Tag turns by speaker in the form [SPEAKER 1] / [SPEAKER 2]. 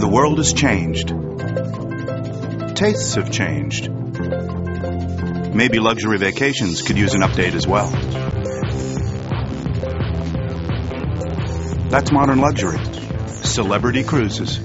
[SPEAKER 1] The world has changed. Tastes have changed. Maybe luxury vacations could use an update as well. That's modern luxury. Celebrity Cruises.